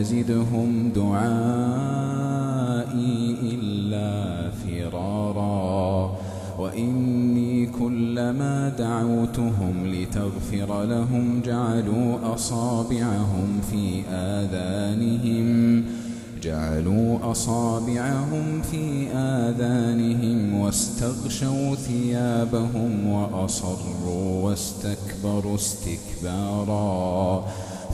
يزدهم دعائي إلا فرارا. وإني كلما دعوتهم لتغفر لهم جعلوا أصابعهم في آذانهم جعلوا أصابعهم في آذانهم واستغشوا ثيابهم وأصروا واستكبروا استكبارا.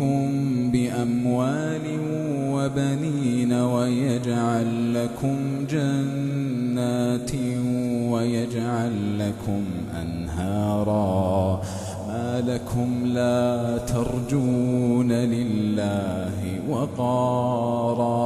ويمددكم بأموال وبنين ويجعل لكم جنات ويجعل لكم أنهارا. ما لكم لا ترجون لله وقارا.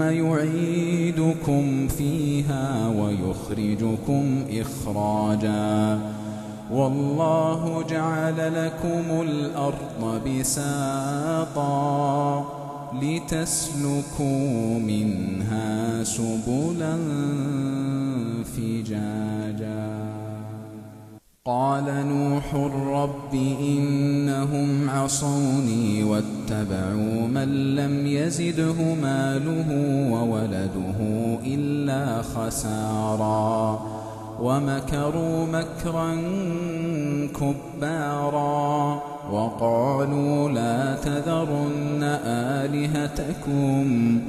يعيدكم فيها ويخرجكم إخراجا. والله جعل لكم الأرض بساطا لتسلكوا منها سبلا فجاجا. قال نوح رب إنهم عصوني واتبعوا من لم يزده ماله وولده إلا خسارا ومكروا مكرا كبارا وقالوا لا تذرن آلهتكم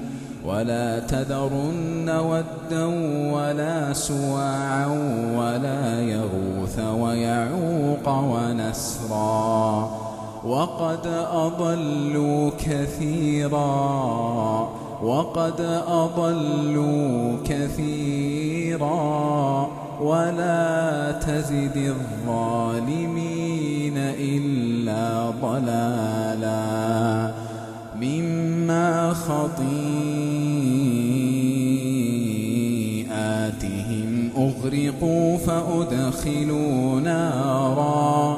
ولا تذرن ودا ولا سواعا ولا يغوث ويعوق ونسرا وقد أضلوا كثيرا وقد أضلوا كثيرا ولا تزد الظالمين إلا ضلالا مما خطيئاتهم أغرقوا فأدخلوا نارا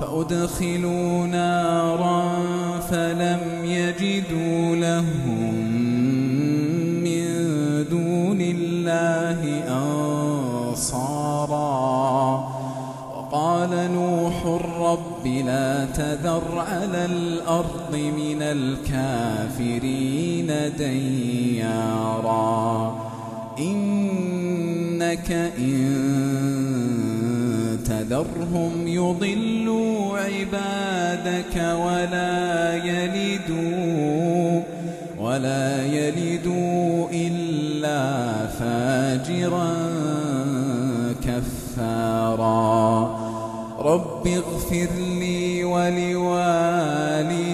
فأدخلوا نارا فلم يجدوا لهم من دون الله أنصارا. وقال نوح رب لا تذر على الأرض من الكافرين ديارا. إنك إن فذرهم يضلوا عبادك ولا يلدوا ولا يلدوا إلا فاجرا كفارا. رب اغفر لي ولوالدي